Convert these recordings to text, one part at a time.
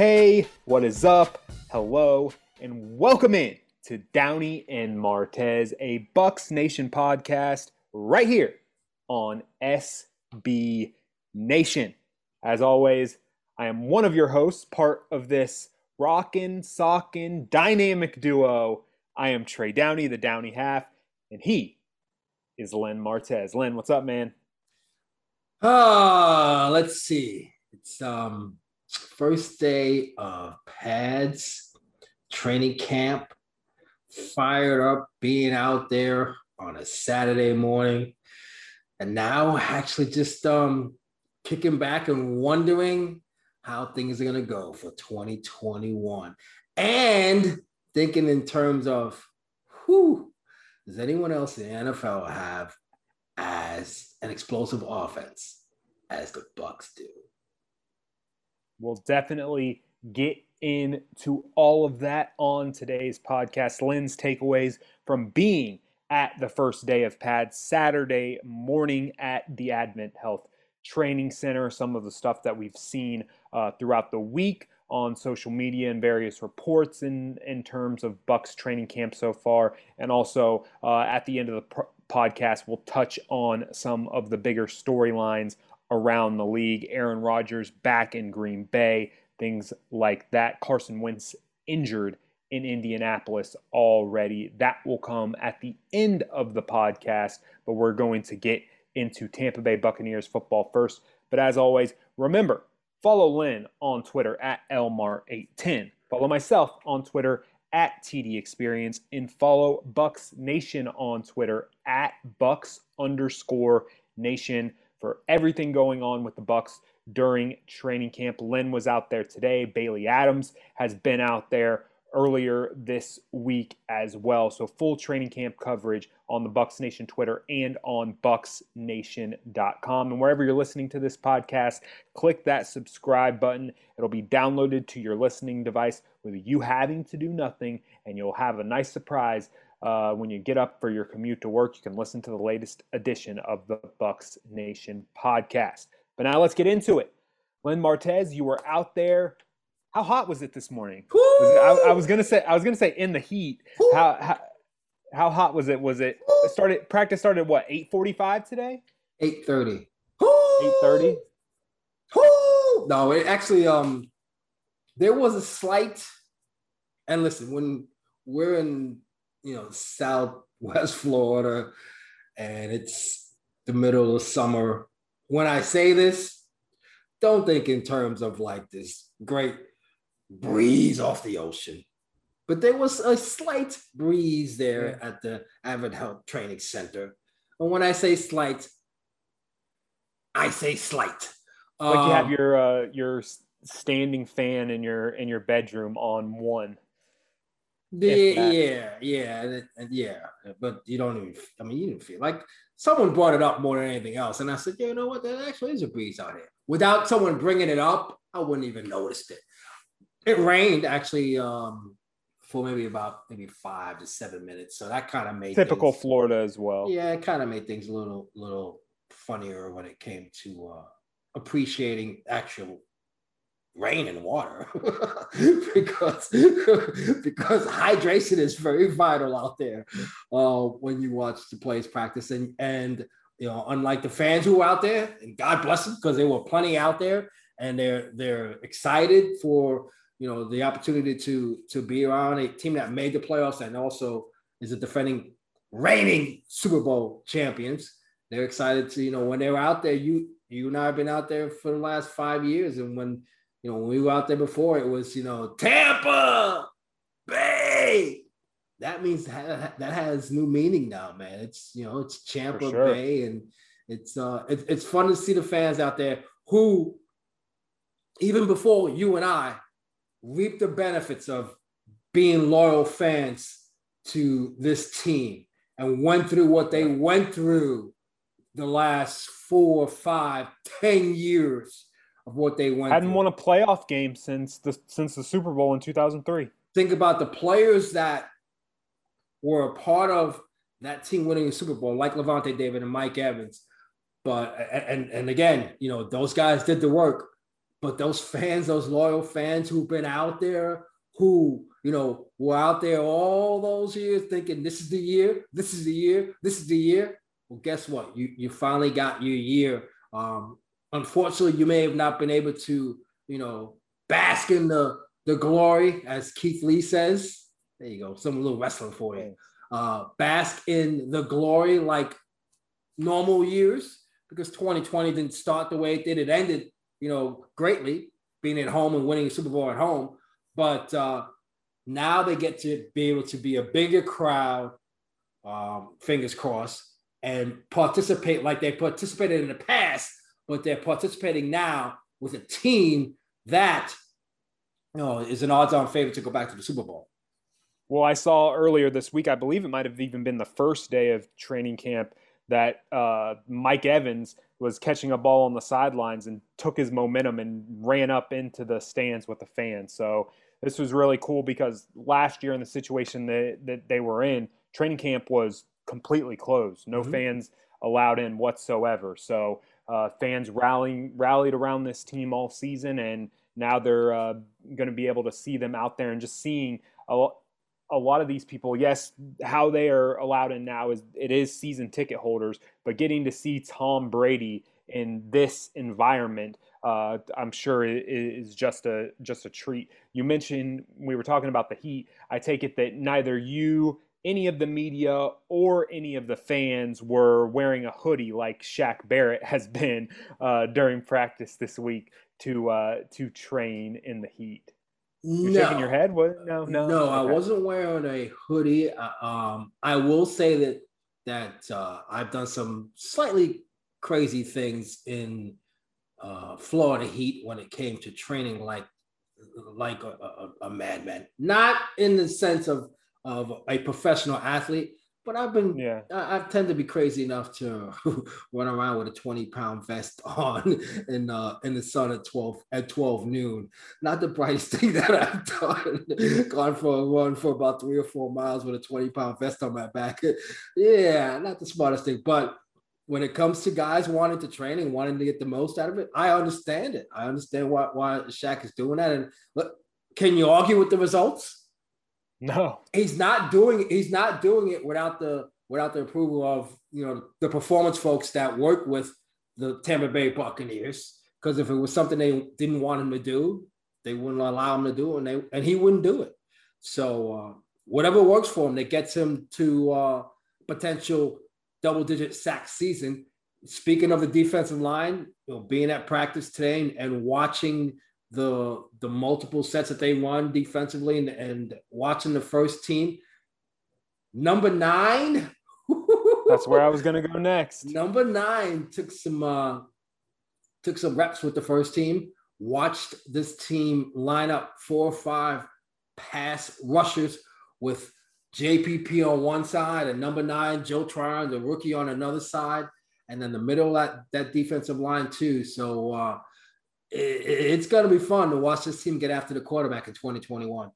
Hey, what is up? Hello, and welcome in to Downey and Martez, a Bucs Nation podcast right here on SB Nation. As always, I am one of your hosts, part of this rockin', sockin' dynamic duo. I am Trey Downey, the Downey half, and he is Len Martez. Len, what's up, man? Ah, uh, let's see. It's um first day of pads training camp. Fired up being out there on a Saturday morning. And now actually just um kicking back and wondering how things are going to go for 2021 and thinking in terms of who does anyone else in the NFL have as an explosive offense as the Bucs do? We'll definitely get into all of that on today's podcast. Len's takeaways from being at the first day of PAD Saturday morning at the Advent Health Training Center, some of the stuff that we've seen uh, throughout the week on social media and various reports in, in terms of Buck's training camp so far. And also uh, at the end of the podcast, we'll touch on some of the bigger storylines around the league. Aaron Rodgers back in Green Bay, things like that. Carson Wentz injured in Indianapolis already. That will come at the end of the podcast, but we're going to get into Tampa Bay Buccaneers football first. But as always, remember, follow Len on Twitter at Elmar810. Follow myself on Twitter at TD Experience and follow Bucs Nation on Twitter at Bucs underscore Nation for everything going on with the Bucs during training camp. Len was out there today. Bailey Adams has been out there earlier this week as well. So full training camp coverage on the Bucs Nation Twitter and on bucsnation.com. And wherever you're listening to this podcast, click that subscribe button. It'll be downloaded to your listening device with you having to do nothing and you'll have a nice surprise uh, when you get up for your commute to work, you can listen to the latest edition of the Bucs Nation podcast. But now let's get into it. Len Martez, you were out there. How hot was it this morning? Was it, I, I, was gonna say I was gonna say in the heat. How, how how hot was it? Was it, it started practice started what eight forty five today? Eight thirty. Eight thirty. No, it actually um there was a slight and listen when we're in you know, Southwest Florida, and it's the middle of summer. When I say this, don't think in terms of like this great breeze off the ocean. But there was a slight breeze there at the Advent Health Training Center. And when I say slight, I say slight. Like you have um, your uh, your standing fan in your in your bedroom on one. Yeah, yeah, yeah, yeah. But you don't even. I mean, you didn't feel like someone brought it up more than anything else, and I said, yeah, you know what? There actually is a breeze out here. Without someone bringing it up, I wouldn't even noticed it. It rained actually um, for maybe about maybe five to seven minutes, so that kind of made typical things, Florida as well. Yeah, it kind of made things a little little funnier when it came to uh, appreciating actual rain and water because because hydration is very vital out there uh, when you watch the players practice and and you know unlike the fans who are out there and God bless them because there were plenty out there and they're they're excited for you know the opportunity to to be around a team that made the playoffs and also is a defending reigning Super Bowl champions. They're excited to you know when they were out there. You you and I have been out there for the last five years, and when you know, when we were out there before, it was, you know, Tampa Bay. That means that has new meaning now, man. It's, you know, it's Tampa sure. Bay. And it's, uh, it, it's fun to see the fans out there who, even before you and I, reap the benefits of being loyal fans to this team and went through what they went through the last four, five, ten years of what they went. Hadn't through. won a playoff game since the since the Super Bowl in 2003. Think about the players that were a part of that team winning the Super Bowl, like Lavonte David and Mike Evans. But and and again, you know, those guys did the work. but those fans, those loyal fans who've been out there, who you know were out there all those years thinking this is the year, this is the year, this is the year. Well, guess what? You you finally got your year. Um, unfortunately, you may have not been able to, you know, bask in the the glory, as Keith Lee says. There you go, some little wrestling for you. Uh, bask in the glory like normal years because 2020 didn't start the way it did. It ended, you know, greatly being at home and winning a Super Bowl at home. But uh, now they get to be able to be a bigger crowd, um, fingers crossed, and participate like they participated in the past, but they're participating now with a team that you know, is an odds-on favorite to go back to the Super Bowl. Well, I saw earlier this week, I believe it might have even been the first day of training camp, that uh, Mike Evans was catching a ball on the sidelines and took his momentum and ran up into the stands with the fans. So this was really cool because last year in the situation that, that they were in, training camp was completely closed. No mm-hmm. fans allowed in whatsoever. So uh, fans rallying rallied around this team all season, and now they're uh, going to be able to see them out there and just seeing a, a lot of these people, yes, how they are allowed in now is it is season ticket holders, but getting to see Tom Brady in this environment, uh, I'm sure is just a just a treat. You mentioned we were talking about the Heat. I take it that neither you, any of the media, or any of the fans were wearing a hoodie like Shaq Barrett has been uh, during practice this week to uh, to train in the Heat. You're no. shaking your head. What? No, no. No, okay. I wasn't wearing a hoodie. um, I will say that that uh, I've done some slightly crazy things in uh, Florida Heat when it came to training, like like a, a, a madman. Not in the sense of of a professional athlete, but I've been, yeah, I, I tend to be crazy enough to run around with a 20 pound vest on in uh in the sun at 12 at 12 noon. Not the brightest thing that I've done. Gone for a run for about three or four miles with a 20 pound vest on my back. yeah, not the smartest thing, but when it comes to guys wanting to train and wanting to get the most out of it, I understand it. I understand why why Shaq is doing that. And look, can you argue with the results? No, he's not doing. He's not doing it without the without the approval of you know the performance folks that work with the Tampa Bay Buccaneers. Because if it was something they didn't want him to do, they wouldn't allow him to do, it and they and he wouldn't do it. So uh, whatever works for him that gets him to uh, potential double digit sack season. Speaking of the defensive line, you know, being at practice today and, and watching the the multiple sets that they won defensively and, and watching the first team. Number nine. That's where I was gonna go next. Number nine took some uh, took some reps with the first team. Watched this team line up four or five pass rushers with JPP on one side and number nine Joe Tryon, the rookie, on another side, and then the middle of that that defensive line too. So uh, it's going to be fun to watch this team get after the quarterback in 2021.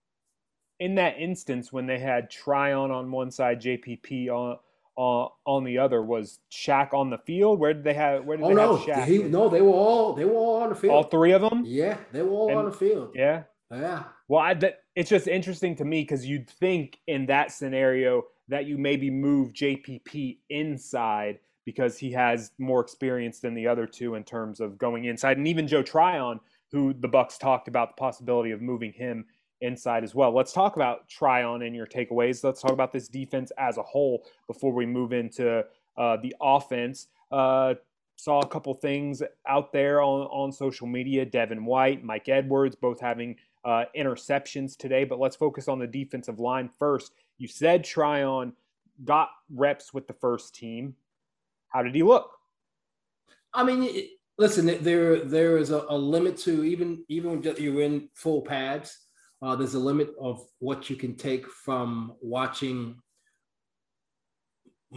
In that instance, when they had Tryon on one side, JPP on uh, on the other, was Shaq on the field? Where did they have? Where did oh, they no. have Shaq? He, no, they were all they were all on the field. All three of them. Yeah, they were all and, on the field. Yeah, yeah. Well, I, that, it's just interesting to me because you'd think in that scenario that you maybe move JPP inside because he has more experience than the other two in terms of going inside. And even Joe Tryon, who the Bucs talked about the possibility of moving him inside as well. Let's talk about Tryon and your takeaways. Let's talk about this defense as a whole before we move into uh, the offense. Uh, saw a couple things out there on, on social media. Devin White, Mike Edwards, both having uh, interceptions today. But let's focus on the defensive line first. You said Tryon got reps with the first team. How did he look? I mean, it, listen, there there is a, a, limit to even even when you're in full pads. Uh, there's a limit of what you can take from watching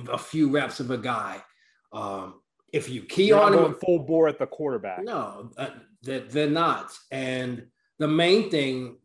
a few reps of a guy. Um, if you key you're on going him, full bore at the quarterback, no, uh, that they're not. And the main thing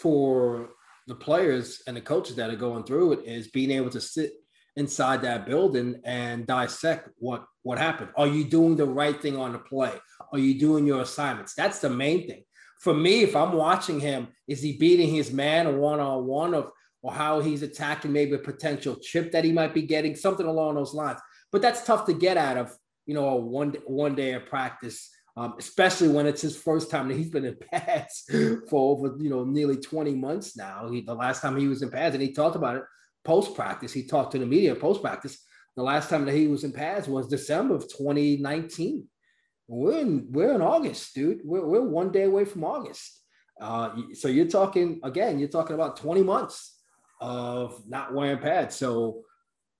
for the players and the coaches that are going through it is being able to sit inside that building and dissect what what happened. Are you doing the right thing on the play? Are you doing your assignments? That's the main thing. For me, if I'm watching him, is he beating his man one on one of or how he's attacking maybe a potential chip that he might be getting, something along those lines. But that's tough to get out of, you know, a one one day of practice um, especially when it's his first time that he's been in pads for over you know nearly 20 months now. He, the last time he was in pads, and he talked about it post practice. He talked to the media post practice. The last time that he was in pads was December of 2019. We're in we're in August, dude. We're, we're one day away from August. Uh, so you're talking again. You're talking about 20 months of not wearing pads. So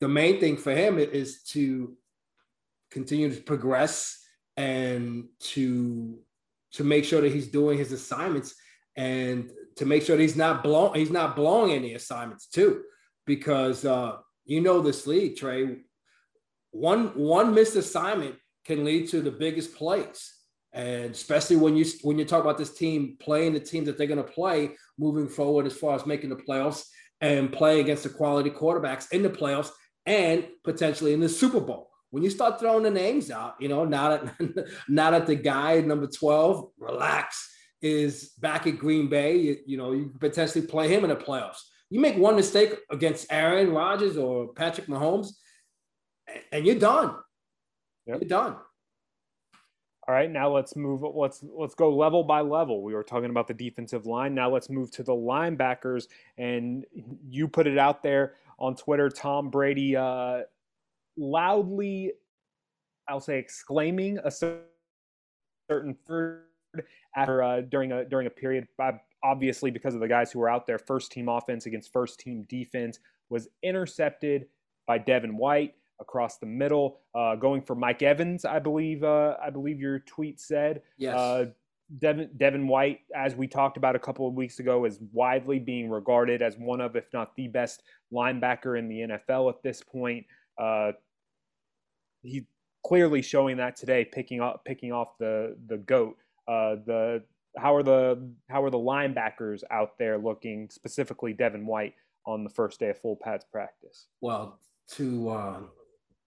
the main thing for him is to continue to progress and to to make sure that he's doing his assignments and to make sure that he's not blowing he's not blowing any assignments too because uh you know this league trey. One one missed assignment can lead to the biggest plays. And especially when you when you talk about this team playing the team that they're going to play moving forward as far as making the playoffs and play against the quality quarterbacks in the playoffs and potentially in the super bowl. When you start throwing the names out, you know, now that now that the guy number 12, relax, is back at Green Bay, you, you know, you potentially play him in the playoffs. You make one mistake against Aaron Rodgers or Patrick Mahomes, and you're done. Yep. You're done. All right, now let's move. Let's let's go level by level. We were talking about the defensive line. Now let's move to the linebackers. And you put it out there on Twitter. Tom Brady uh, loudly, I'll say, exclaiming a certain third after uh, during a during a period. Obviously, because of the guys who were out there, first team offense against first team defense was intercepted by Devin White across the middle, uh, going for Mike Evans. I believe uh, I believe your tweet said. Yes. Uh, Devin, Devin White, as we talked about a couple of weeks ago, is widely being regarded as one of, if not the best linebacker in the NFL at this point. Uh, he's clearly showing that today, picking up picking off the the goat. Uh, the how are the how are the linebackers out there looking specifically Devin White on the first day of full pads practice? Well, to uh,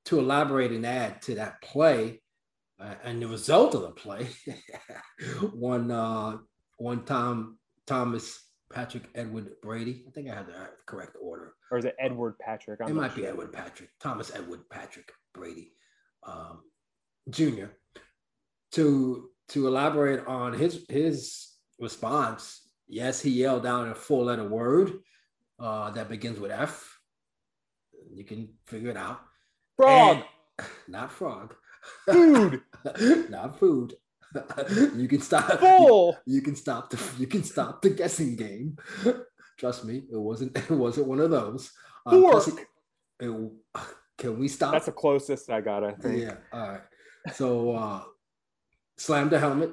to elaborate and add to that play uh, and the result of the play, one uh, one Tom Thomas Patrick Edward Brady. I think I had the correct order. Or is it Edward Patrick? I'm it might sure. be Edward Patrick. Thomas Edward Patrick Brady um, Jr. to to elaborate on his his response. Yes, he yelled out a four letter word uh, that begins with F. You can figure it out. Frog, and, not frog. Food, not food. you can stop. Full. You, you, can stop the you can stop the guessing game. Trust me, it wasn't it wasn't one of those. Uh. It, it, can we stop? That's the closest I got, I think. Yeah. All right. So uh slammed the helmet,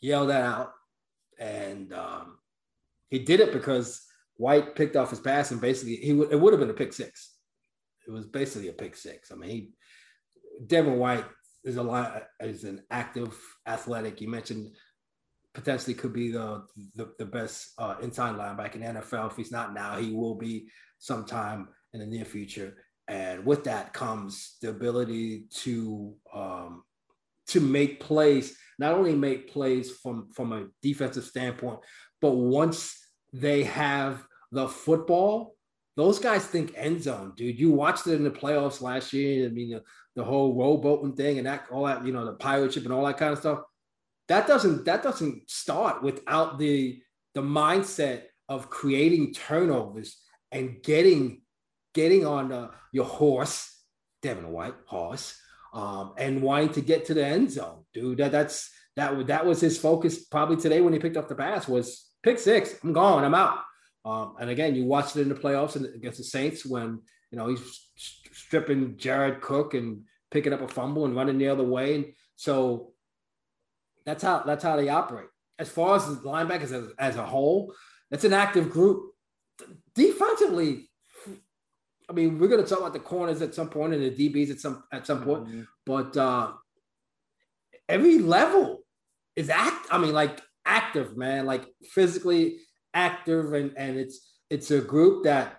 yelled that out, and um he did it because White picked off his pass and basically he w- it would have been a pick six. It was basically a pick six. I mean, he Devin White is a lot is an active athletic. You mentioned potentially could be the the, the best uh, inside linebacker in NFL. If he's not now, he will be sometime in the near future and with that comes the ability to um, to make plays not only make plays from from a defensive standpoint but once they have the football those guys think end zone dude. You watched it in the playoffs last year i mean the, the whole rowboating thing and that all that you know the pirate ship and all that kind of stuff. That doesn't that doesn't start without the the mindset of creating turnovers and getting getting on uh, your horse, Devin White horse, um, and wanting to get to the end zone, dude. That that's that that was his focus probably today when he picked up the pass was pick six. I'm gone. I'm out. Um, and again, you watched it in the playoffs against the Saints when you know he's stripping Jared Cook and picking up a fumble and running the other way. And so that's how that's how they operate. As far as the linebackers as, as a whole, it's an active group. Defensively, I mean, we're going to talk about the corners at some point and the DBs at some at some point, mm-hmm. but uh, every level is act. I mean, like active, man, like physically active, and and it's it's a group that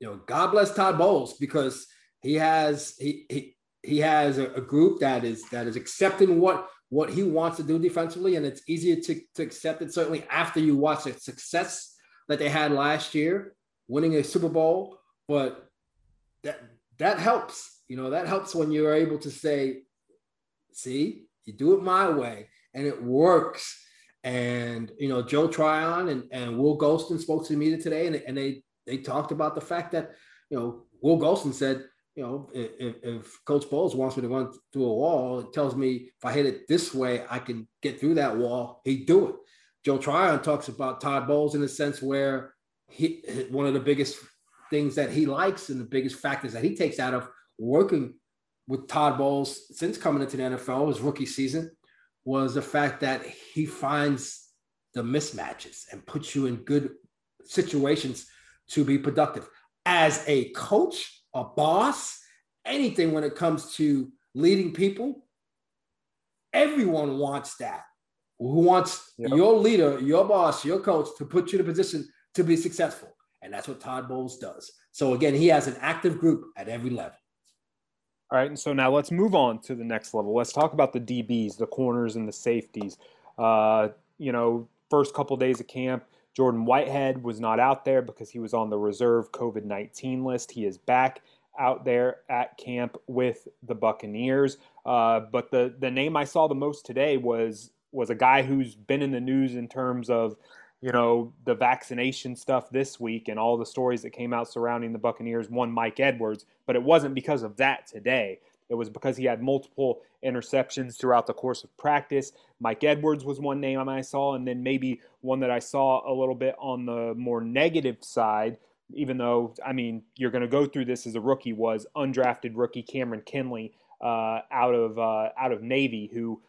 you know, God bless Todd Bowles because he has he he, he has a, a group that is that is accepting what what he wants to do defensively, and it's easier to, to accept it certainly after you watch the success that they had last year, winning a Super Bowl. But that that helps, you know, that helps when you're able to say, "See, you do it my way, and it works." And you know, Joe Tryon and, and Will Gholston spoke to the media today, and, and they they talked about the fact that you know Will Gholston said, you know, if, if Coach Bowles wants me to run through a wall, it tells me if I hit it this way, I can get through that wall. He'd do it. Joe Tryon talks about Todd Bowles in a sense where he one of the biggest things that he likes and the biggest factors that he takes out of working with Todd Bowles since coming into the NFL, his rookie season, was the fact that he finds the mismatches and puts you in good situations to be productive. As a coach, a boss, anything when it comes to leading people, everyone wants that. Who wants yep. your leader, your boss, your coach to put you in a position to be successful. And that's what Todd Bowles does. So again, he has an active group at every level. All right, and so now let's move on to the next level. Let's talk about the DBs, the corners, and the safeties. Uh, you know, first couple days of camp, Jordan Whitehead was not out there because he was on the reserve COVID 19 list. He is back out there at camp with the Buccaneers. Uh, but the, the name I saw the most today was was a guy who's been in the news in terms of you know, the vaccination stuff this week and all the stories that came out surrounding the Buccaneers, one Mike Edwards, but it wasn't because of that today. It was because he had multiple interceptions throughout the course of practice. Mike Edwards was one name I saw, and then maybe one that I saw a little bit on the more negative side, even though, I mean, you're going to go through this as a rookie, was undrafted rookie Cameron Kinley uh, out of uh, out of Navy, who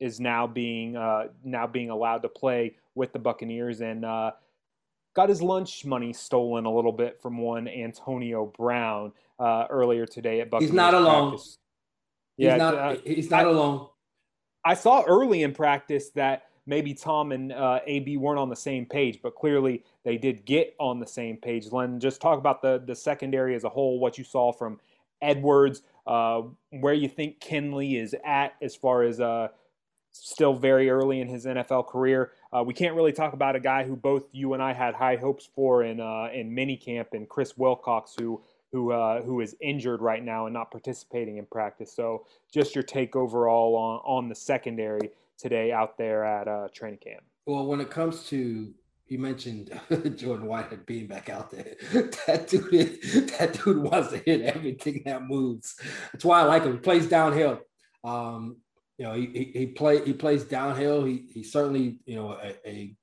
is now being uh, now being allowed to play with the Buccaneers and uh, got his lunch money stolen a little bit from one Antonio Brown uh, earlier today at Buccaneers. He's not alone. Practice. Yeah, he's not, uh, he's not I, alone. I saw early in practice that maybe Tom and uh, AB weren't on the same page, but clearly they did get on the same page. Len, just talk about the the secondary as a whole, what you saw from Edwards, uh, where you think Kinley is at as far as uh, still very early in his NFL career. Uh, we can't really talk about a guy who both you and I had high hopes for in uh, in minicamp, and Chris Wilcox, who who uh, who is injured right now and not participating in practice. So, just your take overall on on the secondary today out there at uh, training camp. Well, when it comes to you mentioned Jordan Whitehead being back out there. that dude, that dude wants to hit everything that moves. That's why I like him. He plays downhill. Um, you know, he, he, he play he plays downhill. He he certainly you know a, a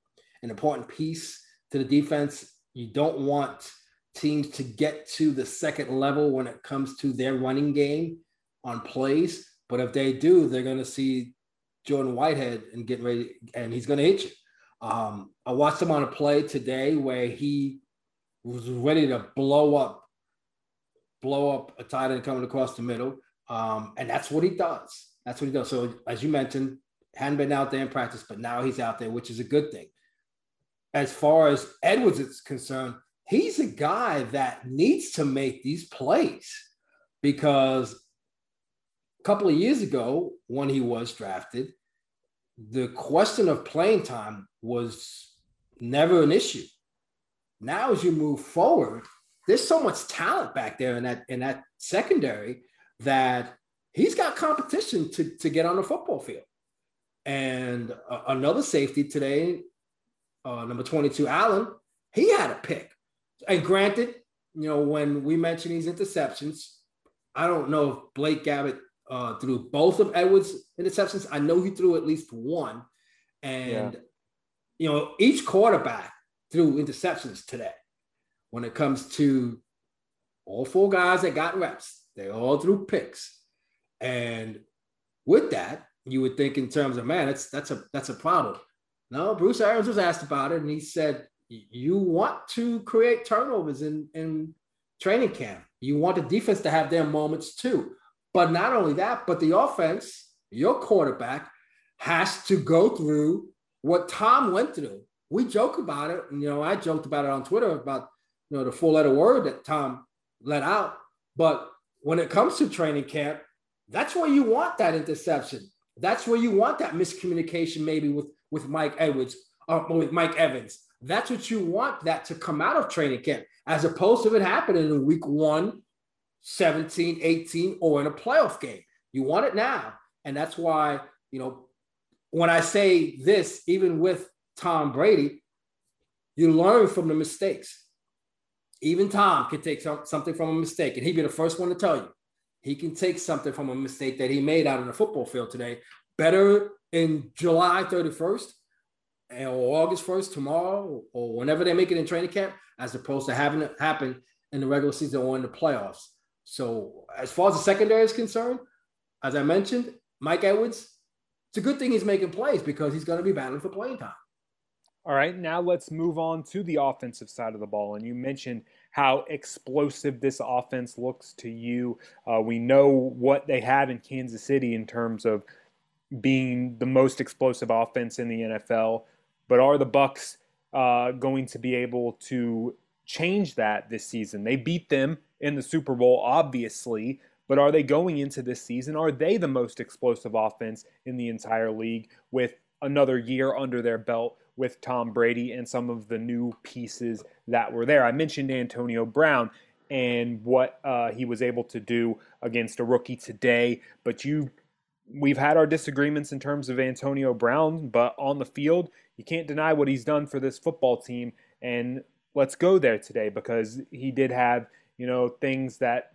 an important piece to the defense. You don't want teams to get to the second level when it comes to their running game on plays. But if they do, they're going to see Jordan Whitehead and get ready, and he's going to hit you. Um, I watched him on a play today where he was ready to blow up, blow up a tight end coming across the middle, um, and that's what he does. That's what he does. So as you mentioned, hadn't been out there in practice, but now he's out there, which is a good thing. As far as Edwards is concerned, he's a guy that needs to make these plays because a couple of years ago, when he was drafted, the question of playing time was never an issue. Now, as you move forward, there's so much talent back there in that in that secondary that he's got competition to, to get on the football field. And uh, another safety today, uh, number 22, Allen, he had a pick. And granted, you know, when we mention these interceptions, I don't know if Blake Gabbert uh, threw both of Edwards' interceptions. I know he threw at least one. And, yeah. you know, each quarterback threw interceptions today when it comes to all four guys that got reps. They all threw picks. And with that, you would think in terms of man, that's that's a that's a problem. No, Bruce Arians was asked about it, and he said, "You want to create turnovers in in training camp. You want the defense to have their moments too. But not only that, but the offense, your quarterback, has to go through what Tom went through. We joke about it. You know, I joked about it on Twitter about you know, the four letter word that Tom let out. But when it comes to training camp, that's where you want that interception. That's where you want that miscommunication, maybe with with Mike Edwards or uh, with Mike Evans. That's what you want that to come out of training camp, as opposed to it happening in week one, 17, 18, or in a playoff game. You want it now. And that's why, you know, when I say this, even with Tom Brady, you learn from the mistakes. Even Tom can take some, something from a mistake, and he'd be the first one to tell you. He can take something from a mistake that he made out on the football field today. Better in July 31st eh, or August 1st, tomorrow, or whenever they make it in training camp, as opposed to having it happen in the regular season or in the playoffs. So, as far as the secondary is concerned, as I mentioned, Mike Edwards, it's a good thing he's making plays because he's going to be battling for playing time. All right, now let's move on to the offensive side of the ball. And you mentioned how explosive this offense looks to you. Uh, we know what they have in Kansas City in terms of being the most explosive offense in the NFL. But are the Bucs uh, going to be able to change that this season? They beat them in the Super Bowl, obviously, but are they going into this season? Are they the most explosive offense in the entire league with another year under their belt with Tom Brady and some of the new pieces that were there. I mentioned Antonio Brown and what uh, he was able to do against a rookie today, but you we've had our disagreements in terms of Antonio Brown, but on the field, you can't deny what he's done for this football team and let's go there today because he did have, you know, things that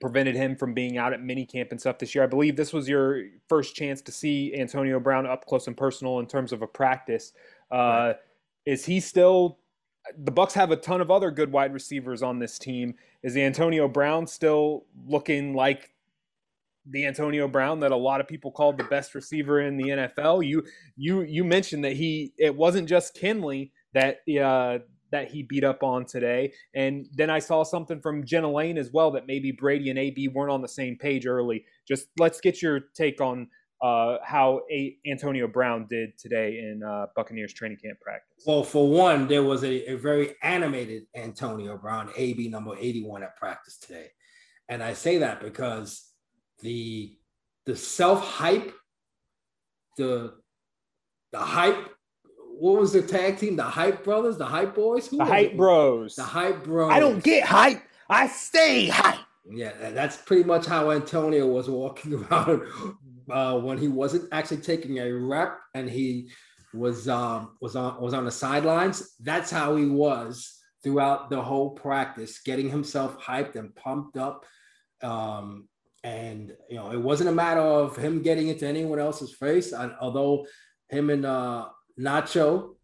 prevented him from being out at minicamp and stuff this year. I believe this was your first chance to see Antonio Brown up close and personal in terms of a practice. Uh, right. Is he still? The Bucs have a ton of other good wide receivers on this team. Is Antonio Brown still looking like the Antonio Brown that a lot of people called the best receiver in the NFL? You you you mentioned that he it wasn't just Kinley that uh, that he beat up on today. And then I saw something from Jenna Laine as well that maybe Brady and AB weren't on the same page early. Just let's get your take on uh, how a- Antonio Brown did today in uh, Buccaneers training camp practice. Well, for one, there was a, a very animated Antonio Brown, AB number 81 at practice today. And I say that because the the self hype, the the hype what was the tag team? The Hype Brothers, the Hype Boys, Who the Hype it? Bros, the Hype Bros. I don't get hype. I stay hype. Yeah, that's pretty much how Antonio was walking around uh, when he wasn't actually taking a rep and he was um, was on was on the sidelines. That's how he was throughout the whole practice, getting himself hyped and pumped up. Um, and you know, it wasn't a matter of him getting into anyone else's face. And although him and uh, Nacho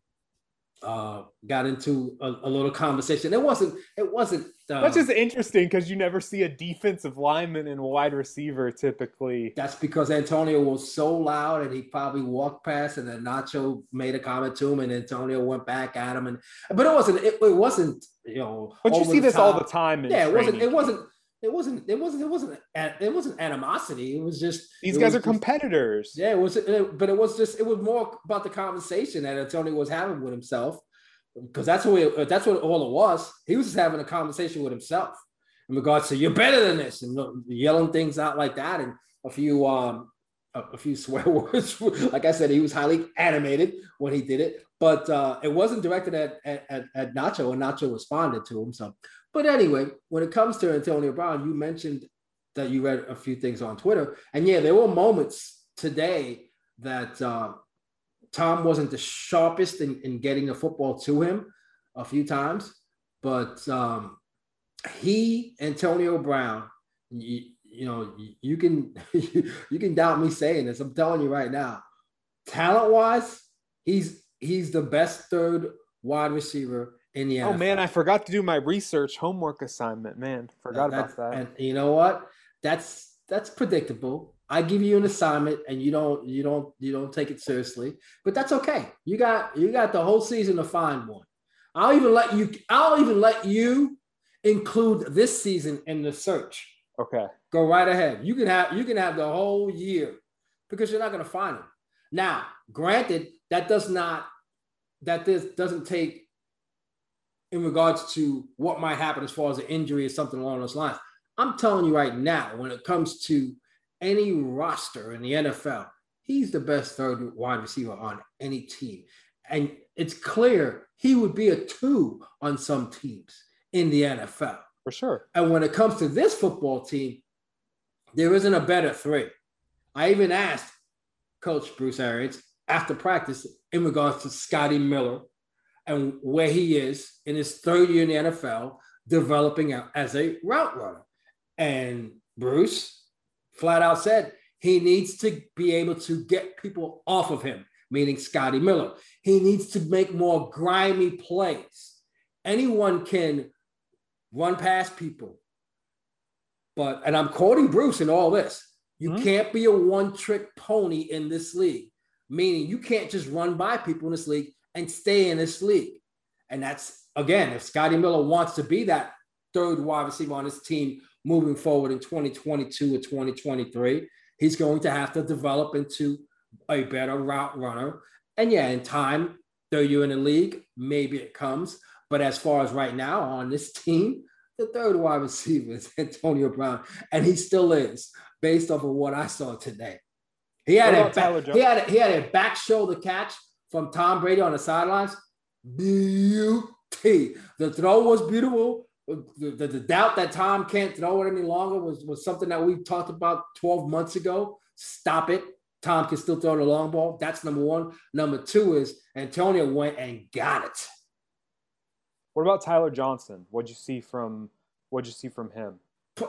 uh, got into a, a, little conversation. It wasn't. It wasn't. Uh, that's just interesting because you never see a defensive lineman and a wide receiver typically. That's because Antonio was so loud and he probably walked past, and then Nacho made a comment to him, and Antonio went back at him. And but it wasn't. It, it wasn't. You know. But you see this top. all the time. yeah, it wasn't. It wasn't it wasn't it wasn't it wasn't it wasn't animosity it was just these guys are just, competitors yeah it was but it was just it was more about the conversation that Antonio was having with himself because that's what it, that's what all it was he was just having a conversation with himself in regards to you're better than this and yelling things out like that and a few um a, a few swear words like I said he was highly animated when he did it but uh, it wasn't directed at, at, at Nacho and Nacho responded to him so but anyway, when it comes to Antonio Brown, you mentioned that you read a few things on Twitter. And yeah, there were moments today that uh, Tom wasn't the sharpest in, in getting the football to him a few times. But um, he, Antonio Brown, you, you know, you can you can doubt me saying this. I'm telling you right now, talent wise, he's he's the best third wide receiver in the NFL. Oh man, I forgot to do my research homework assignment. Man, forgot that, about that. And you know what? That's that's predictable. I give you an assignment and you don't you don't you don't take it seriously, but that's okay. You got you got the whole season to find one. I'll even let you I'll even let you include this season in the search. Okay. Go right ahead. You can have you can have the whole year because you're not going to find them. Now, granted, that does not that this doesn't take in regards to what might happen as far as an injury or something along those lines. I'm telling you right now, when it comes to any roster in the NFL, he's the best third wide receiver on any team. And it's clear he would be a two on some teams in the NFL. For sure. And when it comes to this football team, there isn't a better three. I even asked Coach Bruce Arians after practice in regards to Scotty Miller and where he is in his third year in the NFL, developing out as a route runner. And Bruce flat out said he needs to be able to get people off of him, meaning Scotty Miller. He needs to make more grimy plays. Anyone can run past people. But, and I'm quoting Bruce in all this you mm-hmm. can't be a one trick pony in this league, meaning you can't just run by people in this league and stay in this league. And that's, again, if Scotty Miller wants to be that third wide receiver on his team moving forward in 2022 or 2023, he's going to have to develop into a better route runner. And yeah, in time, though you're in the league, maybe it comes. But as far as right now on this team, the third wide receiver is Antonio Brown, and he still is based off of what I saw today. He had a back, he had a, he had a back shoulder catch from Tom Brady on the sidelines. Beauty. The throw was beautiful. The, the, the, doubt that Tom can't throw it any longer was, was something that we talked about 12 months ago. Stop it. Tom can still throw the long ball. That's number one. Number two is Antonio went and got it. What about Tyler Johnson? What'd you see from what'd you see from him?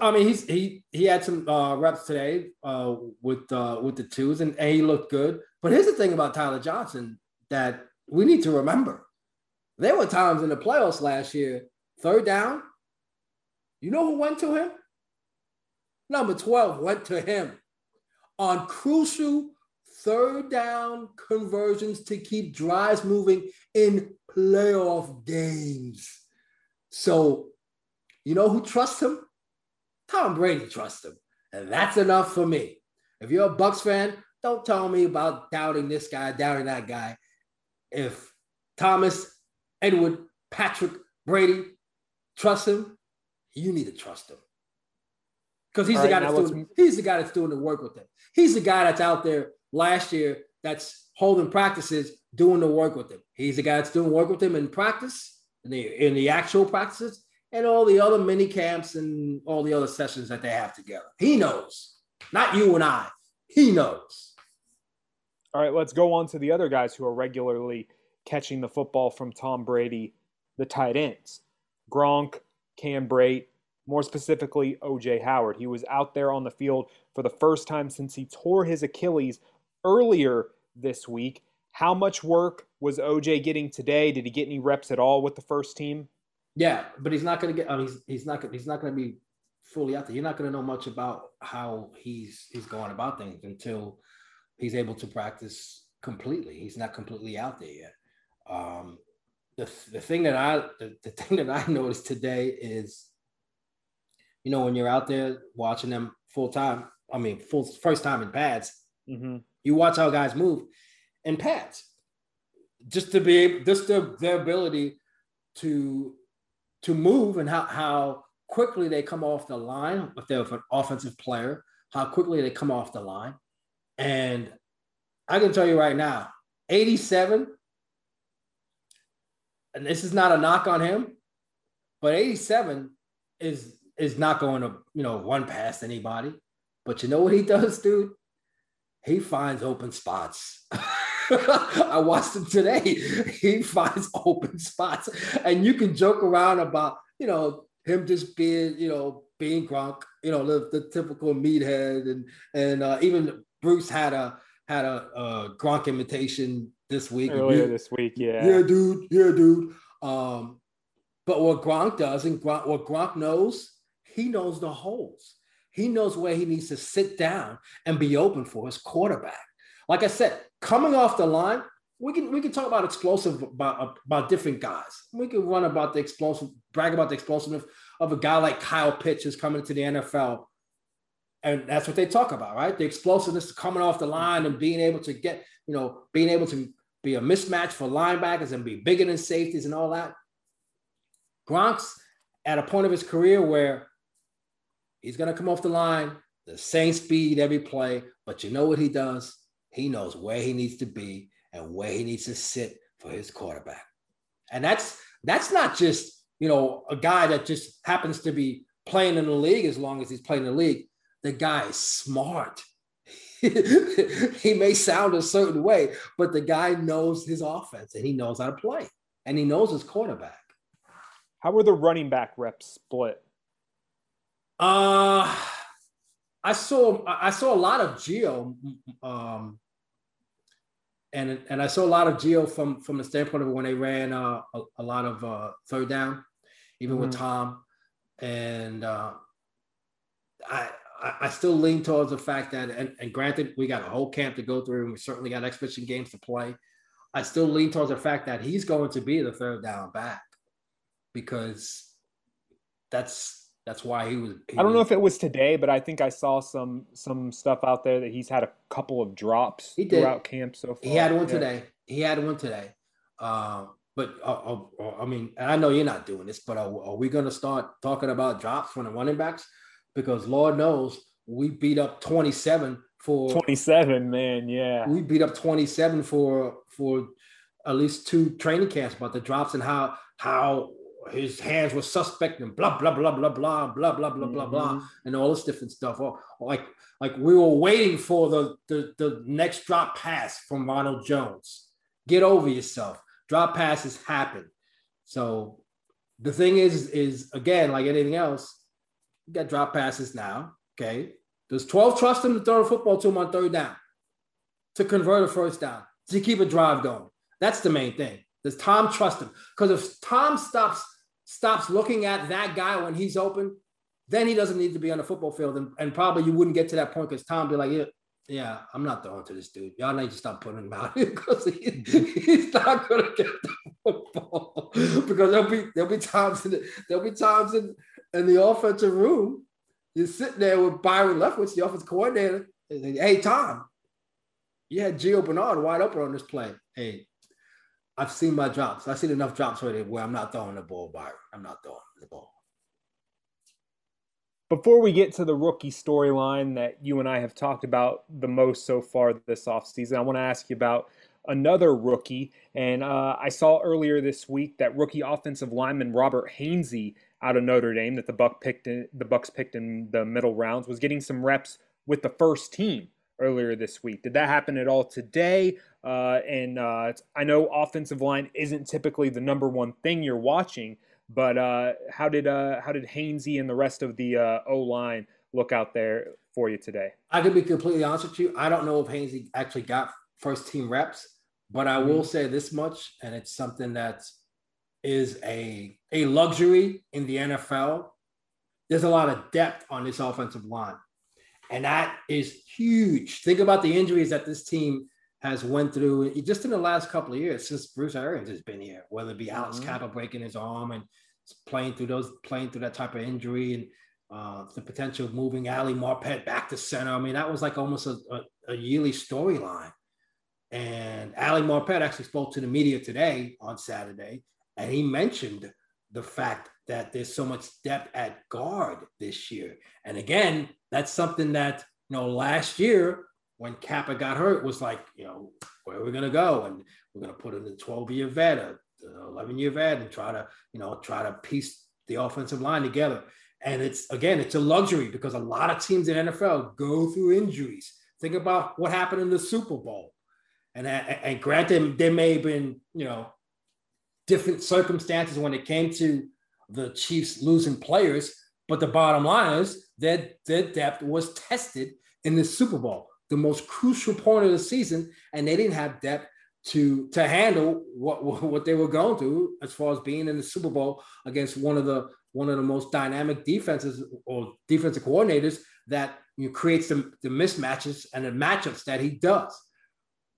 I mean, he's he he had some uh, reps today uh, with uh, with the twos, and, and he looked good. But here's the thing about Tyler Johnson that we need to remember: there were times in the playoffs last year, third down. You know who went to him? Number twelve went to him on crucial third down conversions to keep drives moving in playoff games. So, you know who trusts him? Tom Brady trusts him. And that's enough for me. If you're a Bucs fan, don't tell me about doubting this guy, doubting that guy. If Thomas, Edward, Patrick, Brady trust him, you need to trust him. Because he's the guy that's doing he's the guy that's doing the work with them. He's the guy that's out there last year that's holding practices, doing the work with them. He's the guy that's doing work with them in practice, in the in the actual practices, and all the other mini camps and all the other sessions that they have together. He knows, not you and I. He knows. All right, let's go on to the other guys who are regularly catching the football from Tom Brady, the tight ends. Gronk, Cam Brate, more specifically, OJ Howard. He was out there on the field for the first time since he tore his Achilles earlier this week. How much work was OJ getting today? Did he get any reps at all with the first team? Yeah, but he's not going to get. I mean, he's, he's not. He's not going to be fully out there. You're not going to know much about how he's he's going about things until he's able to practice completely. He's not completely out there yet. Um, the the thing that I the, the thing that I noticed today is, you know, when you're out there watching them full time. I mean, full first time in pads. Mm-hmm. You watch how guys move in pads, just to be able, just the, their ability to to move and how, how quickly they come off the line if they're an offensive player, how quickly they come off the line. And I can tell you right now, 87, and this is not a knock on him, but 87 is is not going to, you know, run past anybody. But you know what he does, dude? He finds open spots. I watched him today. He finds open spots, and you can joke around about you know him just being you know being Gronk, you know the, the typical meathead, and and uh, even Bruce had a had a, a Gronk imitation this week. Earlier this week, yeah. Yeah, dude. Yeah, dude. Um, but what Gronk does, and Gronk, what Gronk knows, he knows the holes. He knows where he needs to sit down and be open for his quarterback. Like I said, coming off the line, we can we can talk about explosive about about different guys. We can run about the explosive, brag about the explosiveness of a guy like Kyle Pitts who's coming to the NFL, and that's what they talk about, right? The explosiveness coming off the line and being able to get, you know, being able to be a mismatch for linebackers and be bigger than safeties and all that. Gronk's at a point of his career where he's going to come off the line, the same speed every play, but you know what he does? He knows where he needs to be and where he needs to sit for his quarterback. And that's that's not just, you know, a guy that just happens to be playing in the league as long as he's playing in the league. The guy is smart. he may sound a certain way, but the guy knows his offense and he knows how to play and he knows his quarterback. How were the running back reps split? Uh I saw I saw a lot of Gio, um, and and I saw a lot of Gio from from the standpoint of when they ran uh, a, a, lot of uh, third down, even mm-hmm. with Tom, and uh, I I still lean towards the fact that and, and granted we got a whole camp to go through and we certainly got exhibition games to play. I still lean towards the fact that he's going to be the third down back because that's that's why he was. He I don't was, know if it was today, but I think I saw some some stuff out there that he's had a couple of drops he did. throughout camp so far. He had one yeah. today. He had one today. Uh, but uh, uh, uh I mean, I know you're not doing this, but are, are we going to start talking about drops from the running backs? Because Lord knows we beat up 27 for 27, man. Yeah, we beat up 27 for for at least two training camps about the drops and how how his hands were suspect and blah blah blah blah blah blah blah blah blah blah mm-hmm. and all this different stuff. Or, like like we were waiting for the, the the next drop pass from Ronald Jones. Get over yourself. Drop passes happen. So the thing is is again like anything else, you got drop passes now. Okay, does 12 trust him to throw a football to him on third down to convert a first down to keep a drive going? That's the main thing. Does Tom trust him? Because if Tom stops stops looking at that guy when he's open, then he doesn't need to be on the football field. And, and probably you wouldn't get to that point because Tom be like, yeah, yeah, I'm not throwing to this dude. Y'all need to stop putting him out because he, he's not gonna get the football. because there'll be there'll be times in the, there'll be times in, in the offensive room. You're sitting there with Byron Leftwich, the offensive coordinator. hey Tom, you had Gio Bernard wide open on this play. Hey, I've seen my drops. I've seen enough drops already where I'm not throwing the ball, Byron. I'm not throwing the ball. Before we get to the rookie storyline that you and I have talked about the most so far this offseason, I want to ask you about another rookie. And uh, I saw earlier this week that rookie offensive lineman Robert Hainsey out of Notre Dame that the Buck picked in, the Bucs picked in the middle rounds was getting some reps with the first team earlier this week. Did that happen at all today? Uh, and uh, I know offensive line isn't typically the number one thing you're watching, but uh, how did uh, how did Hainsey and the rest of the uh, O line look out there for you today? I can be completely honest with you. I don't know if Hainsey actually got first team reps, but I will mm-hmm. say this much, and it's something that is a a luxury in the NFL. There's a lot of depth on this offensive line. And that is huge. Think about the injuries that this team has went through just in the last couple of years since Bruce Arians has been here, whether it be Alex mm-hmm. Cappa breaking his arm and playing through those playing through that type of injury and uh, the potential of moving Ali Marpet back to center. I mean, that was like almost a, a, a yearly storyline. And Ali Marpet actually spoke to the media today on Saturday, and he mentioned the fact that there's so much depth at guard this year. And again, that's something that, you know, last year when Cappa got hurt was like, you know, where are we going to go? And we're going to put in a 12 year vet, uh, a 11 year vet, and try to, you know, try to piece the offensive line together. And it's, again, it's a luxury because a lot of teams in NFL go through injuries. Think about what happened in the Super Bowl. And, and granted, there may have been, you know, different circumstances when it came to the Chiefs losing players, but the bottom line is that their depth was tested in the Super Bowl, the most crucial point of the season, and they didn't have depth to to handle what what they were going through as far as being in the Super Bowl against one of the one of the most dynamic defenses or defensive coordinators that you know, creates the, the mismatches and the matchups that he does.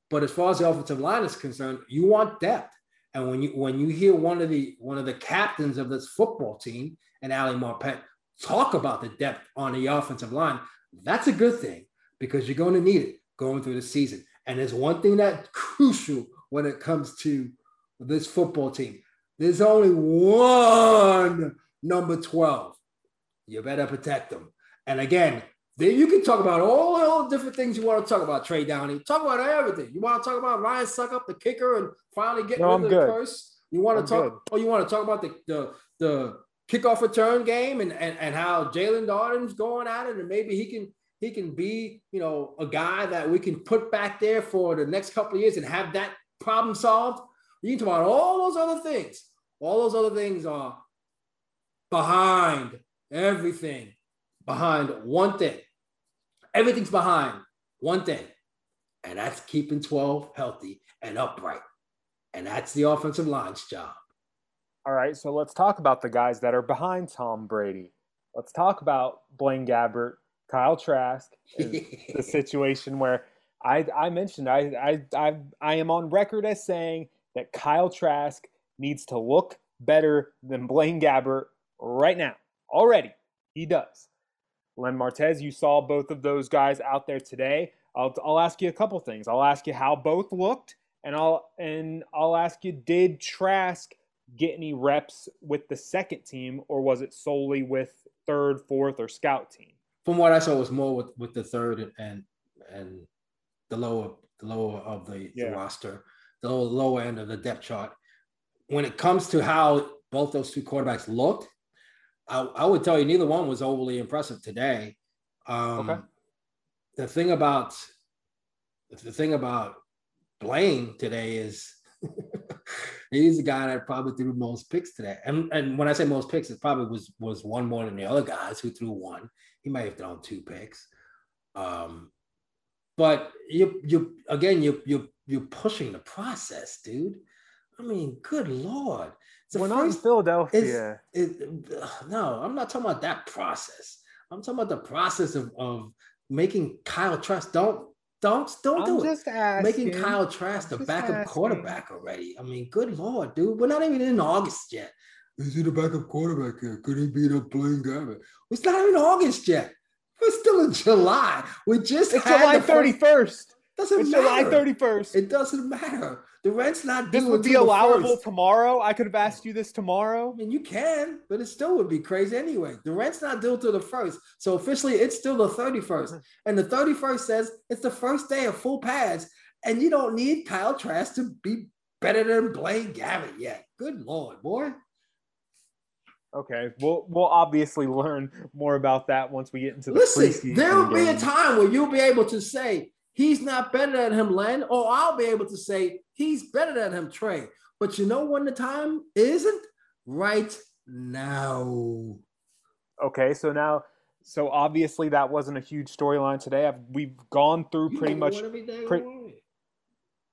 But as far as the offensive line is concerned, you want depth. And when you when you hear one of the one of the captains of this football team and Ali Marpet talk about the depth on the offensive line, that's a good thing because you're going to need it going through the season. And there's one thing that's crucial when it comes to this football team. There's only one number 12. You better protect them. And again, then you can talk about all, all the different things you want to talk about, Trey Downey. Talk about everything. You want to talk about Ryan Succop the kicker and finally getting no, rid of the curse? You want to I'm talk, good. or you want to talk about the, the, the kickoff return game and, and, and how Jaelon Darden's going at it, and maybe he can he can be, you know, a guy that we can put back there for the next couple of years and have that problem solved. You can talk about all those other things. All those other things are behind everything, behind one thing. Everything's behind one thing, and that's keeping 12 healthy and upright. And that's the offensive line's job. All right, so let's talk about the guys that are behind Tom Brady. Let's talk about Blaine Gabbert, Kyle Trask, the situation where I, I mentioned I, I, I, I am on record as saying that Kyle Trask needs to look better than Blaine Gabbert right now. Already, he does. Len Martez, you saw both of those guys out there today. I'll, I'll ask you a couple things. I'll ask you how both looked, and I'll and I'll ask you, did Trask get any reps with the second team, or was it solely with third, fourth, or scout team? From what I saw, it was more with, with the third and and the lower the lower of the, yeah. the roster, the lower end of the depth chart. When it comes to how both those two quarterbacks looked, I, I would tell you neither one was overly impressive today. Um, okay. The thing about the thing about Blaine today is he's the guy that probably threw most picks today. And and when I say most picks, it probably was was one more than the other guys who threw one. He might have thrown two picks. Um, but you you again you you you're pushing the process, dude. I mean, good lord. We're not in Philadelphia. It, no, I'm not talking about that process. I'm talking about the process of, of making Kyle Trask. Don't don't don't I'm do it. Asking. Making Kyle Trask the backup asking. quarterback already. I mean, good lord, dude. We're not even in August yet. Is he the backup quarterback here? Could he be the Blaine Gabbert? It's not even August yet. We're still in July. We just it's July thirty first. Doesn't it's matter. July thirty first. It doesn't matter. The rent's not due. This would be allowable tomorrow. I could have asked you this tomorrow. I mean, you can, but it still would be crazy anyway. The rent's not due till the first, so officially it's still the thirty first, and the thirty first says it's the first day of full pads, and you don't need Kyle Trask to be better than Blaine Gabbert yet. Good lord, boy. Okay, we'll we'll obviously learn more about that once we get into the Listen, there will be a time where you'll be able to say he's not better than him, Len, or I'll be able to say he's better than him, Trey. But you know when the time isn't? Right now. Okay, so now, so obviously that wasn't a huge storyline today. I've, we've gone through pretty much. Pre-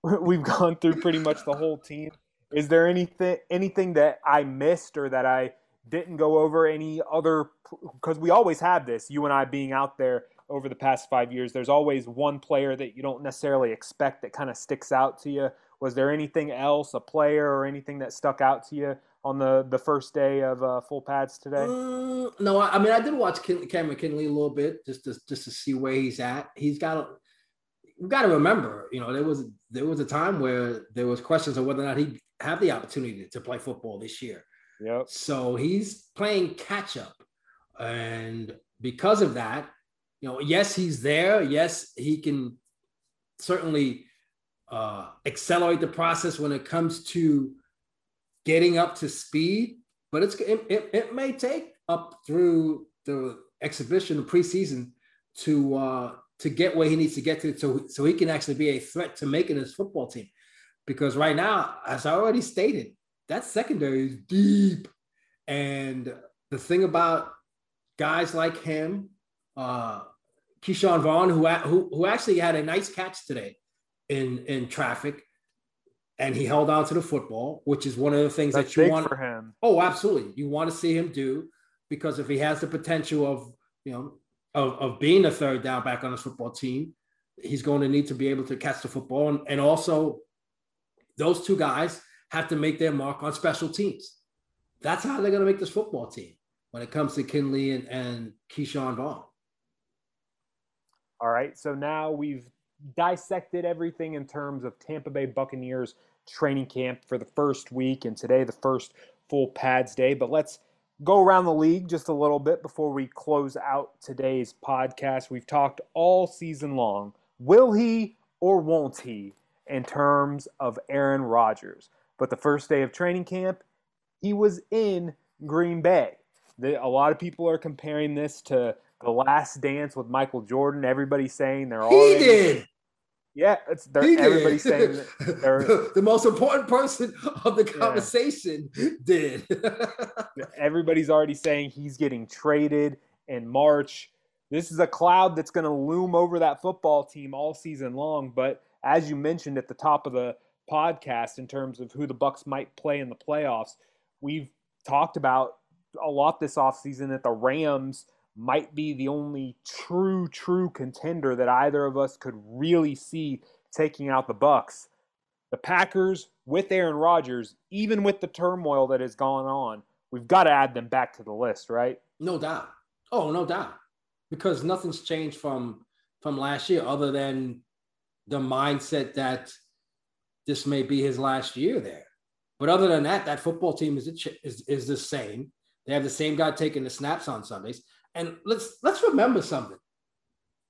we've gone through pretty much the whole team. Is there anything anything that I missed or that I didn't go over? Any other? Because we always have this. You and I being out there over the past five years, there's always one player that you don't necessarily expect that kind of sticks out to you. Was there anything else, a player or anything that stuck out to you on the, the first day of uh, full pads today? Uh, no, I mean I did watch Cam Kinley a little bit just to just to see where he's at. He's got we've got to remember, you know, there was there was a time where there was questions of whether or not he have the opportunity to play football this year. Yep. So he's playing catch up, and because of that, you know, yes, he's there. Yes, he can certainly uh, accelerate the process when it comes to getting up to speed. But it's it, it, it may take up through the exhibition, the preseason, to uh, to get where he needs to get to, so so he can actually be a threat to making his football team. Because right now, as I already stated, that secondary is deep, and the thing about guys like him uh, Ke'Shawn Vaughn, who, who who actually had a nice catch today in in traffic, and he held on to the football, which is one of the things That's that you want for him. Oh, absolutely, you want to see him do because if he has the potential of you know of, of being a third down back on his football team, he's going to need to be able to catch the football, and, and also those two guys have to make their mark on special teams. That's how they're going to make this football team when it comes to Kinley and, and Ke'Shawn Vaughn. All right. So now we've dissected everything in terms of Tampa Bay Buccaneers training camp for the first week, and today the first full pads day. But let's go around the league just a little bit before we close out today's podcast. We've talked all season long. Will he or won't he in terms of Aaron Rodgers? But the first day of training camp, he was in Green Bay. The, a lot of people are comparing this to the Last Dance with Michael Jordan. Everybody's saying they're all. He did. Yeah, it's they're, everybody's saying the, the, most important person of the conversation yeah. did. everybody's already saying he's getting traded in March. This is a cloud that's going to loom over that football team all season long. But as you mentioned at the top of the podcast, in terms of who the Bucs might play in the playoffs, we've talked about a lot this offseason that the Rams might be the only true, true contender that either of us could really see taking out the Bucs. The Packers with Aaron Rodgers, even with the turmoil that has gone on, we've got to add them back to the list, right? No doubt. Oh, no doubt. Because nothing's changed from from last year other than the mindset that this may be his last year there. But other than that, that football team is, is, is the same. They have the same guy taking the snaps on Sundays. And let's let's remember something.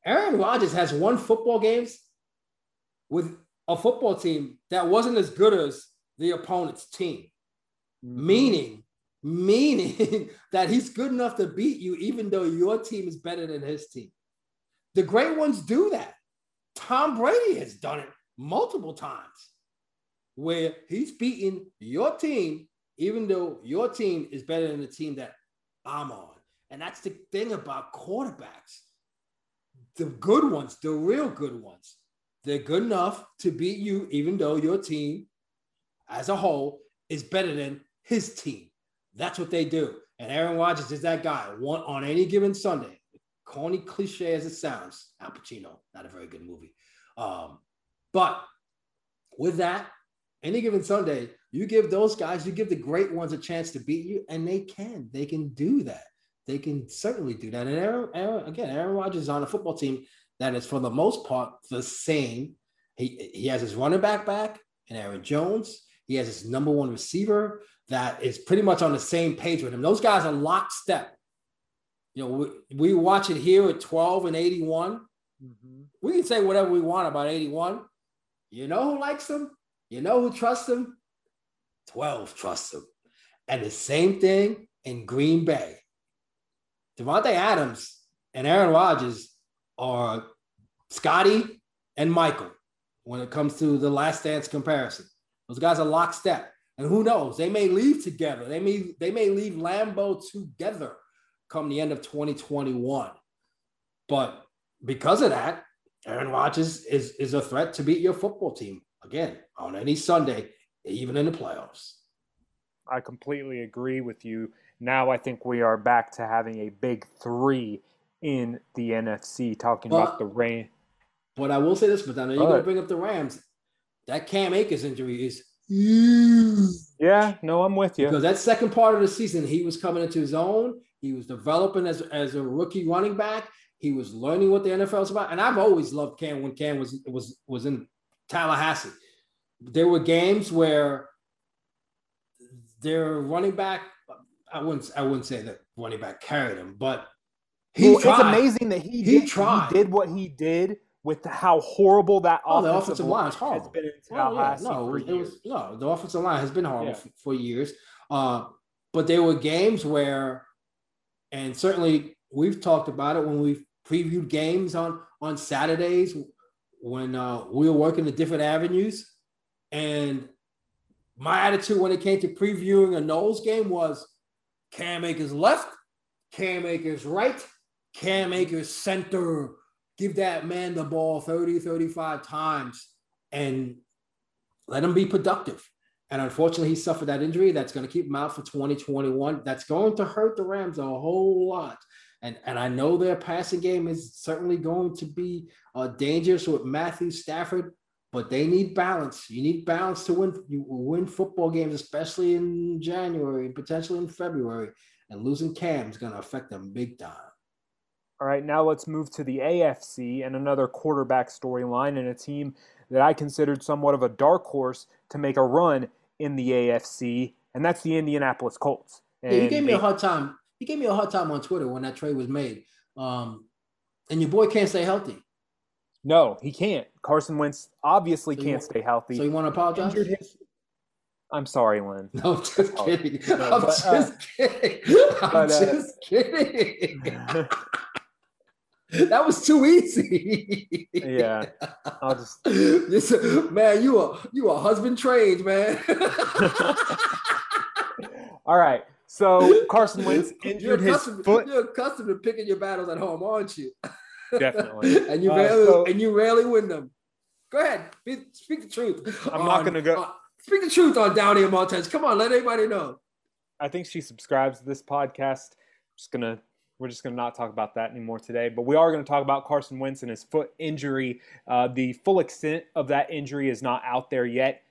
Aaron Rodgers has won football games with a football team that wasn't as good as the opponent's team. Mm-hmm. Meaning, meaning that he's good enough to beat you, even though your team is better than his team. The great ones do that. Tom Brady has done it multiple times where he's beaten your team, even though your team is better than the team that I'm on. And that's the thing about quarterbacks. The good ones, the real good ones, they're good enough to beat you, even though your team as a whole is better than his team. That's what they do. And Aaron Rodgers is that guy. One on any given Sunday, corny cliche as it sounds, Al Pacino, not a very good movie. Um, but with that, any given Sunday, you give those guys, you give the great ones a chance to beat you, and they can. They can do that they can certainly do that. And Aaron, Aaron again, Aaron Rodgers is on a football team that is for the most part the same. He he has his running back back and Aaron Jones. He has his number one receiver that is pretty much on the same page with him. Those guys are lockstep. You know, we, we watch it here at 12 and 81. Mm-hmm. We can say whatever we want about 81. You know who likes them? You know who trusts them? 12 trusts them. And the same thing in Green Bay. Davante Adams and Aaron Rodgers are Scotty and Michael when it comes to the last dance comparison. Those guys are lockstep. And who knows? They may leave together. They may they may leave Lambeau together come the end of 2021. But because of that, Aaron Rodgers is, is a threat to beat your football team again on any Sunday, even in the playoffs. I completely agree with you. Now I think we are back to having a big three in the NFC, talking but, about the rain. But I will say this, but I know you're going to bring up the Rams. That Cam Akers injury is huge. Yeah, no, I'm with you. Because that second part of the season, he was coming into his own. He was developing as, as a rookie running back. He was learning what the NFL is about. And I've always loved Cam when Cam was was was in Tallahassee. There were games where their running back I wouldn't I wouldn't say that running back carried him, but he well, it's amazing that he, he did, tried. he did what he did with how horrible that oh, offensive, the offensive line is horrible. has been in well, yeah, no, it was, no, the offensive line has been horrible yeah. for, for, years. Uh, but there were games where, and certainly we've talked about it when we've previewed games on on Saturdays when uh, we were working the different avenues, and my attitude when it came to previewing a Noles game was Cam Akers left, Cam Akers right, Cam Akers center. Give that man the ball 30, 35 times and let him be productive. And unfortunately, he suffered that injury that's going to keep him out for 2021. That's going to hurt the Rams a whole lot. And, and I know their passing game is certainly going to be uh, dangerous with Matthew Stafford but they need balance. You need balance to win. You win football games, especially in January, potentially in February. And losing Cam is going to affect them big time. All right, now let's move to the AFC and another quarterback storyline and a team that I considered somewhat of a dark horse to make a run in the AFC, and that's the Indianapolis Colts. And yeah, you gave me a hard time. You gave me a hard time on Twitter when that trade was made. Um, and your boy can't stay healthy. No, he can't. Carson Wentz obviously So can't you- stay healthy. So you want to apologize? His- I'm sorry, Len. No, I'm just Oh, kidding. no, I'm but, just uh, kidding. I'm but, uh, just kidding. that was too easy. yeah, I'll just This, man, you are you are husband trained, man. All right. So Carson Wentz injured his accustomed- foot. You're accustomed to picking your battles at home, aren't you? Definitely. and you Uh, so- and you rarely win them. Go ahead, be, speak the truth. I'm not gonna go- on- speak the truth on Downey and Martez. Come on, let everybody know. I think she subscribes to this podcast. Just gonna we're just gonna not talk about that anymore today. But we are gonna talk about Carson Wentz and his foot injury. Uh, the full extent of that injury is not out there yet,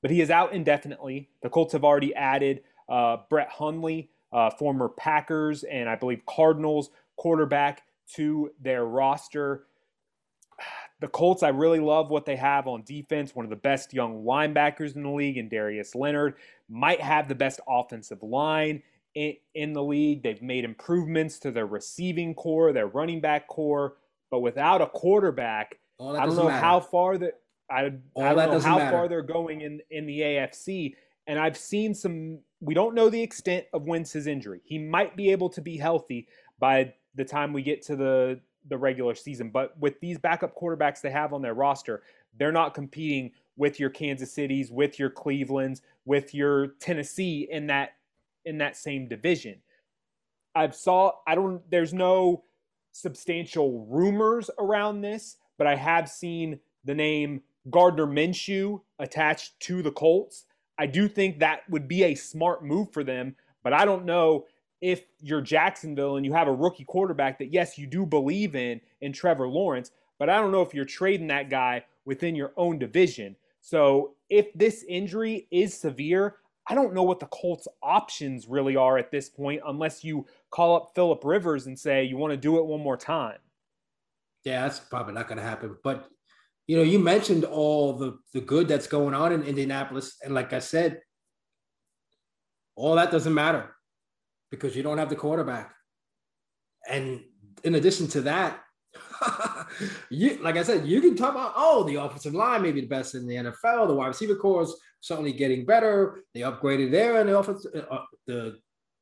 but he is out indefinitely. The Colts have already added uh, Brett Hundley, uh, former Packers and I believe Cardinals quarterback, to their roster. The Colts, I really love what they have on defense. One of the best young linebackers in the league, and Darius Leonard might have the best offensive line in, in the league. They've made improvements to their receiving core, their running back core, but without a quarterback, I don't know matter. how far that I, I don't that know how matter. far they're going in in the AFC. And I've seen some. We don't know the extent of Wentz's injury. He might be able to be healthy by the time we get to the the regular season. But with these backup quarterbacks they have on their roster, they're not competing with your Kansas Cities, with your Clevelands, with your Tennessee in that in that same division. I've saw I don't there's no substantial rumors around this, but I have seen the name Gardner Minshew attached to the Colts. I do think that would be a smart move for them, but I don't know if you're Jacksonville and you have a rookie quarterback that yes, you do believe in in Trevor Lawrence, but I don't know if you're trading that guy within your own division. So, if this injury is severe, I don't know what the Colts options really are at this point unless you call up Philip Rivers and say you want to do it one more time. Yeah, that's probably not going to happen. But you know, you mentioned all the the good that's going on in Indianapolis, and like I said, all that doesn't matter because you don't have the quarterback. And in addition to that, you like I said, you can talk about oh, the offensive line may be the best in the NFL. The wide receiver core is certainly getting better. They upgraded there, and the offense, uh, the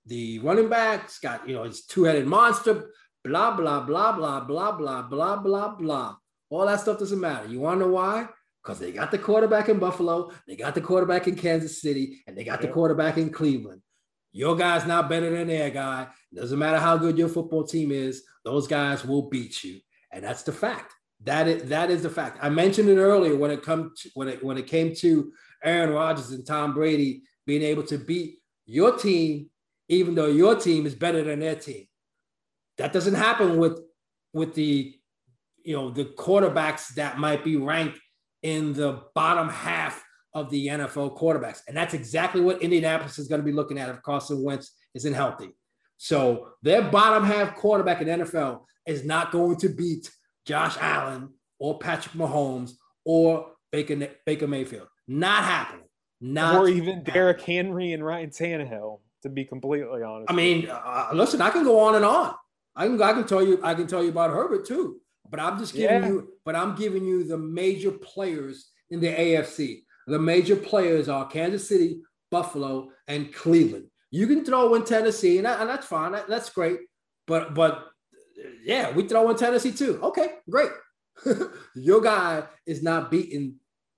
the running backs got you know his two headed monster. Blah blah blah blah blah blah blah blah blah. All that stuff doesn't matter. You want to know why? Because they got the quarterback in Buffalo, they got the quarterback in Kansas City, and they got the quarterback in Cleveland. Your guy's not better than their guy. Doesn't matter how good your football team is, those guys will beat you. And that's the fact. That is that is the fact. I mentioned it earlier when it come to, when it when it came to Aaron Rodgers and Tom Brady being able to beat your team, even though your team is better than their team. That doesn't happen with with the you know the quarterbacks that might be ranked in the bottom half of the NFL quarterbacks. And that's exactly what Indianapolis is going to be looking at if Carson Wentz isn't healthy. So their bottom half quarterback in NFL is not going to beat Josh Allen or Patrick Mahomes or Baker, Baker Mayfield. Not happening. Not or even Derrick Henry and Ryan Tannehill, to be completely honest. I mean, uh, listen, I can go on and on. I can I can tell you I can tell you about Herbert too. But I'm just giving Yeah. you but I'm giving you the major players in the AFC. The major players are Kansas City, Buffalo, and Cleveland. You can throw in Tennessee, and, that- and that's fine. That- that's great. But but yeah, we throw in Tennessee too. Okay, great. your guy is not beating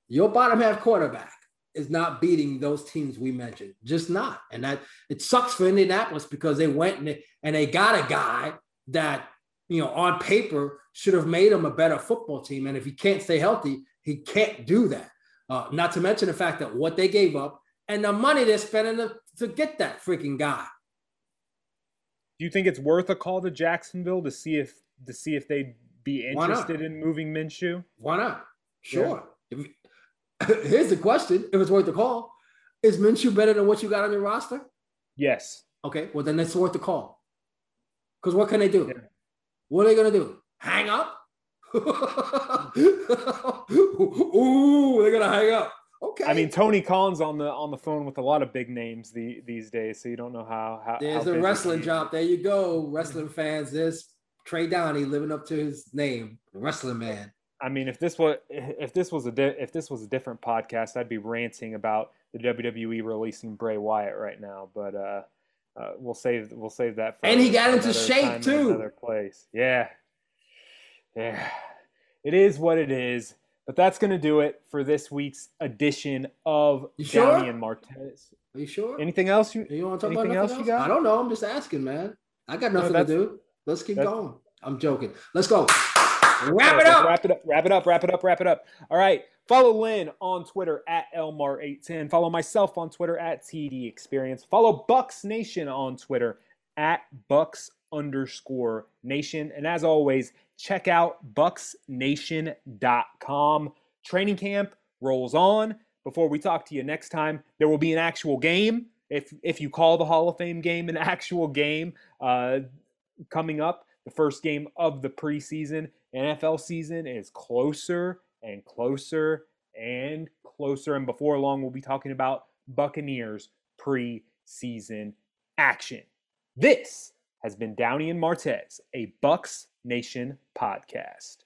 your bottom half quarterback is not beating those teams we mentioned. Just not. And that it sucks for Indianapolis because they went and they, and they got a guy that, you know, on paper should have made him a better football team. And if he can't stay healthy, he can't do that. Uh, not to mention the fact that what they gave up and the money they're spending to, to get that freaking guy. do you think it's worth a call to Jacksonville to see if to see if they'd be interested in moving Minshew? Why not? Sure. If- here's the question: If it's worth the call, is Minshew better than what you got on your roster? Yes. Okay, well then it's worth the call. Because what can they do? Yeah. What are they gonna do? Hang up? Ooh, they're gonna hang up. Okay. I mean, Tony Khan's on the on the phone with a lot of big names the, these days, so you don't know how. how There's how a wrestling drop. There you go, wrestling fans. This Trey Downey living up to his name, wrestling man. I mean, if this was if this was a di- if this was a different podcast, I'd be ranting about the WWE releasing Bray Wyatt right now. But uh, uh, we'll save we'll save that. For And he got into shape, too. Another place, yeah, yeah. It is what it is. But that's gonna do it for this week's edition of You sure? Downey and Martez. Are you sure? Anything else you? you want to talk anything about else nothing you got? I don't know. I'm just asking, man. I got No, nothing to do. Let's keep going. I'm joking. Let's go. Wrap it up. Wrap it up. Wrap it up. Wrap it up. Wrap it up. All right. Follow Len on Twitter at Elmar810. Follow myself on Twitter at TD Experience. Follow Bucs Nation on Twitter at Bucs underscore Nation. And as always, check out bucsnation.com. Training camp rolls on. Before we talk to you next time, there will be an actual game. If if you call the Hall of Fame game an actual game, uh, coming up, the first game of the preseason. NFL season is closer and closer and closer. And before long, we'll be talking about Buccaneers preseason action. This has been Downey and Martez, a Bucs Nation podcast.